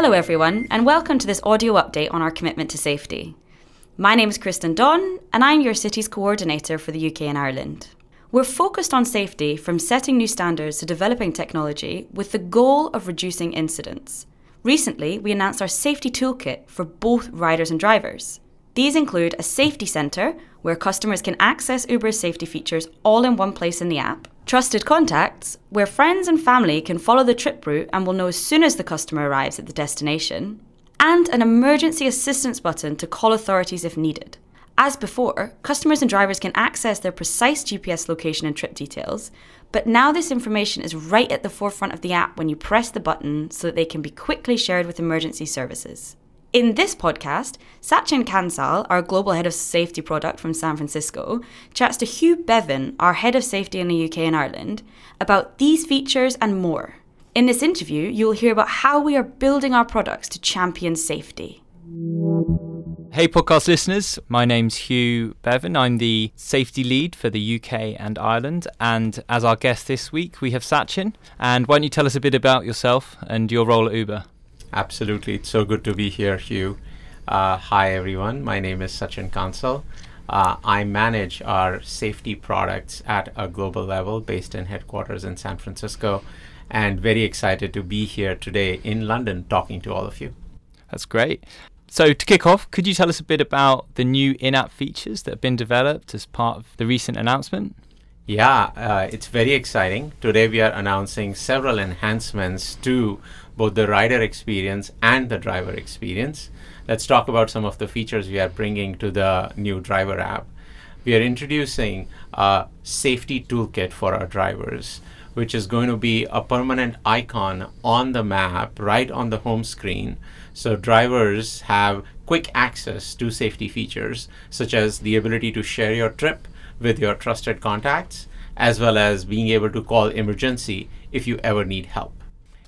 Hello, everyone, and welcome to this audio update on our commitment to safety. My name is Kristen Don, and I'm your city's coordinator for the UK and Ireland. We're focused on safety from setting new standards to developing technology with the goal of reducing incidents. Recently, we announced our safety toolkit for both riders and drivers. These include a safety centre where customers can access Uber's safety features all in one place in the app, trusted contacts where friends and family can follow the trip route and will know as soon as the customer arrives at the destination, and an emergency assistance button to call authorities if needed. As before, customers and drivers can access their precise GPS location and trip details, but now this information is right at the forefront of the app when you press the button so that they can be quickly shared with emergency services. In this podcast, Sachin Kansal, our global head of safety product from San Francisco, chats to Hugh Bevan, our head of safety in the UK and Ireland, about these features and more. In this interview, you'll hear about how we are building our products to champion safety. Hey, podcast listeners. My name's Hugh Bevan. I'm the safety lead for the UK and Ireland. And as our guest this week, we have Sachin. And why don't you tell us a bit about yourself and your role at Uber? Absolutely. It's so good to be here, Hugh. Uh, hi, everyone. My name is Sachin Kansal. Uh, I manage our safety products at a global level based in headquarters in San Francisco and very excited to be here today in London talking to all of you. That's great. So, to kick off, could you tell us a bit about the new in app features that have been developed as part of the recent announcement? Yeah, uh, it's very exciting. Today, we are announcing several enhancements to both the rider experience and the driver experience. Let's talk about some of the features we are bringing to the new driver app. We are introducing a safety toolkit for our drivers, which is going to be a permanent icon on the map right on the home screen. So drivers have quick access to safety features, such as the ability to share your trip with your trusted contacts, as well as being able to call emergency if you ever need help.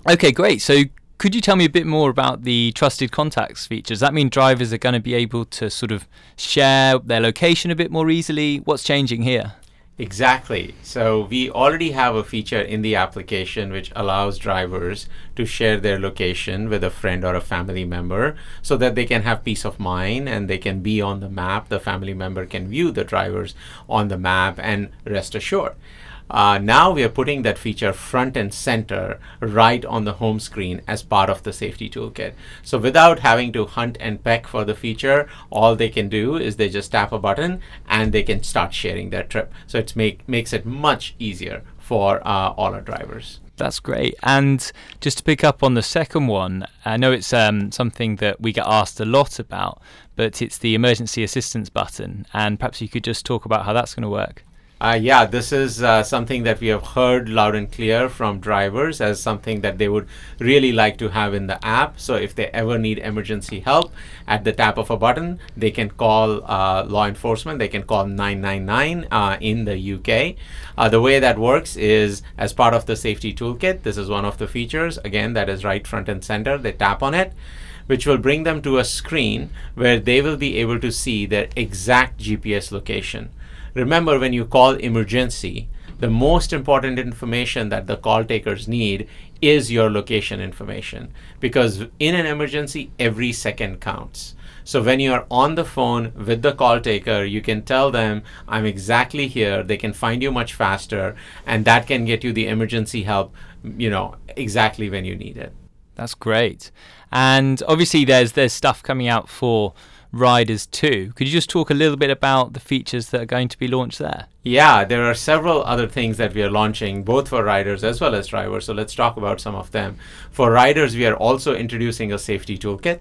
Okay, great. So could you tell me a bit more about the trusted contacts feature? Does that mean drivers are going to be able to sort of share their location a bit more easily? What's changing here? Exactly. So we already have a feature in the application which allows drivers to share their location with a friend or a family member so that they can have peace of mind and they can be on the map. The family member can view the drivers on the map and rest assured. Uh, now we are putting that feature front and center right on the home screen as part of the safety toolkit. So without having to hunt and peck for the feature, all they can do is they just tap a button and they can start sharing their trip. So it make, makes it much easier for uh, all our drivers. That's great. And just to pick up on the second one, I know it's um, something that we get asked a lot about, but it's the emergency assistance button. And perhaps you could just talk about how that's going to work. Uh, yeah, this is uh, something that we have heard loud and clear from drivers as something that they would really like to have in the app. So if they ever need emergency help, at the tap of a button, they can call uh, law enforcement. They can call 999 uh, in the UK. Uh, the way that works is as part of the safety toolkit. This is one of the features. Again, that is right front and center. They tap on it which will bring them to a screen where they will be able to see their exact GPS location. Remember, when you call emergency, the most important information that the call takers need is your location information because in an emergency, every second counts. So when you are on the phone with the call taker, you can tell them, I'm exactly here. They can find you much faster, and that can get you the emergency help, you know, exactly when you need it. That's great. And obviously there's there's stuff coming out for Riders too. Could you just talk a little bit about the features that are going to be launched there? Yeah, there are several other things that we are launching, both for riders as well as drivers. So let's talk about some of them. For riders, we are also introducing a safety toolkit.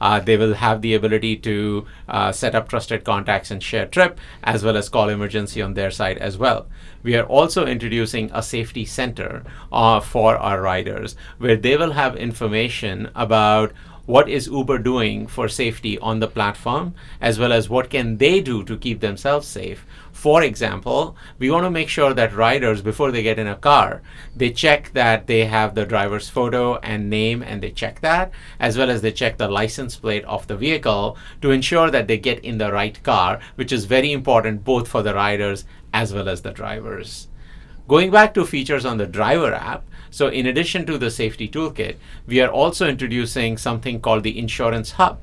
Uh, they will have the ability to uh, set up trusted contacts and share trip, as well as call emergency on their side as well. We are also introducing a safety center uh, for our riders, where they will have information about what is Uber doing for safety on the platform, as well as what can they do to keep themselves safe. For example, we want to make sure that riders, before they get in a car, they check that they have the driver's photo and name, and they check that, as well as they check the license plate of the vehicle to ensure that they get in the right car, which is very important both for the riders as well as the drivers. Going back to features on the driver app, so in addition to the safety toolkit, we are also introducing something called the insurance hub.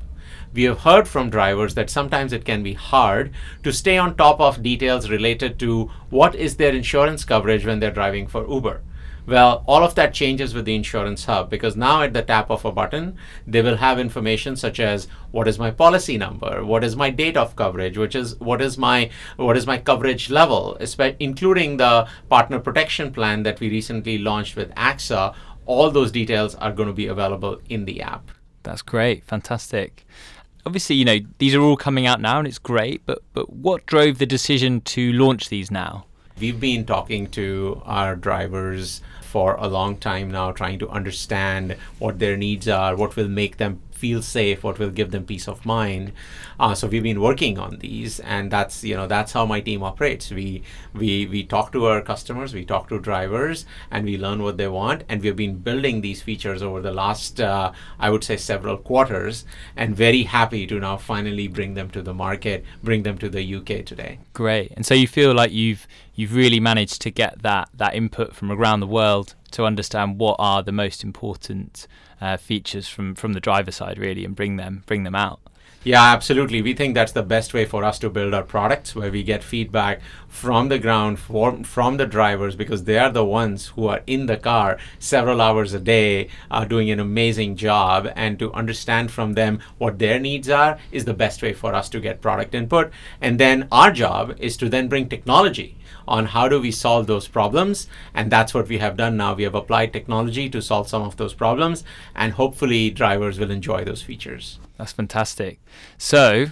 We have heard from drivers that sometimes it can be hard to stay on top of details related to what is their insurance coverage when they're driving for Uber. Well, all of that changes with the Insurance Hub because now at the tap of a button, they will have information such as what is my policy number, what is my date of coverage, which is what is my what is my coverage level, including the partner protection plan that we recently launched with AXA. All those details are going to be available in the app. That's great, fantastic. Obviously you know these are all coming out now and it's great but but what drove the decision to launch these now we've been talking to our drivers for a long time now, trying to understand what their needs are, what will make them feel safe, what will give them peace of mind. Uh, so we've been working on these, and that's you know that's how my team operates. We we we talk to our customers, we talk to drivers, and we learn what they want. And we've been building these features over the last uh, I would say several quarters, and very happy to now finally bring them to the market, bring them to the UK today. Great, and so you feel like you've you've really managed to get that that input from around the world to understand what are the most important uh, features from from the driver side really and bring them bring them out yeah, absolutely. We think that's the best way for us to build our products, where we get feedback from the ground for, from the drivers because they are the ones who are in the car several hours a day, uh, doing an amazing job. And to understand from them what their needs are is the best way for us to get product input. And then our job is to then bring technology on how do we solve those problems. And that's what we have done. Now we have applied technology to solve some of those problems. And hopefully drivers will enjoy those features. That's fantastic. So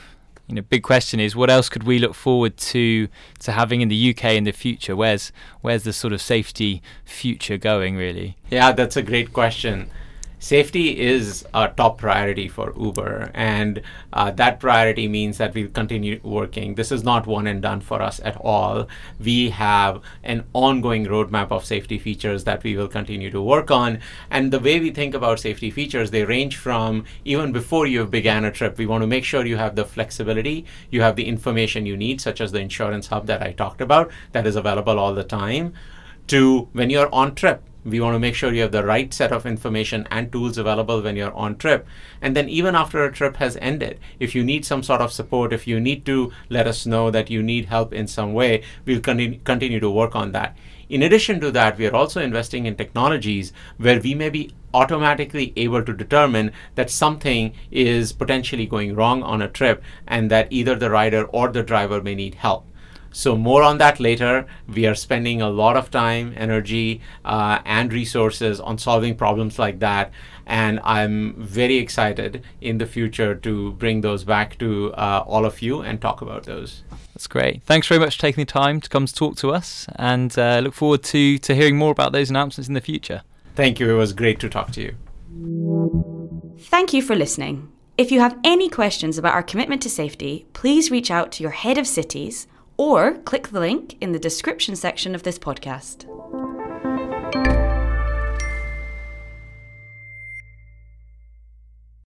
you know big question is what else could we look forward to to having in the UK in the future? Where's where's the sort of safety future going really? Yeah that's a great question safety is a top priority for Uber, and uh, that priority means that we'll continue working. This is not one and done for us at all. We have an ongoing roadmap of safety features that we will continue to work on. And the way we think about safety features, they range from even before you began a trip, we want to make sure you have the flexibility, you have the information you need, such as the insurance hub that I talked about, that is available all the time, to when you're on trip we want to make sure you have the right set of information and tools available when you're on trip. And then, even after a trip has ended, if you need some sort of support, if you need to let us know that you need help in some way, we'll continue, continue to work on that. In addition to that, we are also investing in technologies where we may be automatically able to determine that something is potentially going wrong on a trip and that either the rider or the driver may need help. So, more on that later. We are spending a lot of time, energy, uh, and resources on solving problems like that. And I'm very excited in the future to bring those back to uh, all of you and talk about those. That's great. Thanks very much for taking the time to come to talk to us and uh, look forward to, to hearing more about those announcements in the future. Thank you. It was great to talk to you. Thank you for listening. If you have any questions about our commitment to safety, please reach out to your head of cities or click the link in the description section of this podcast.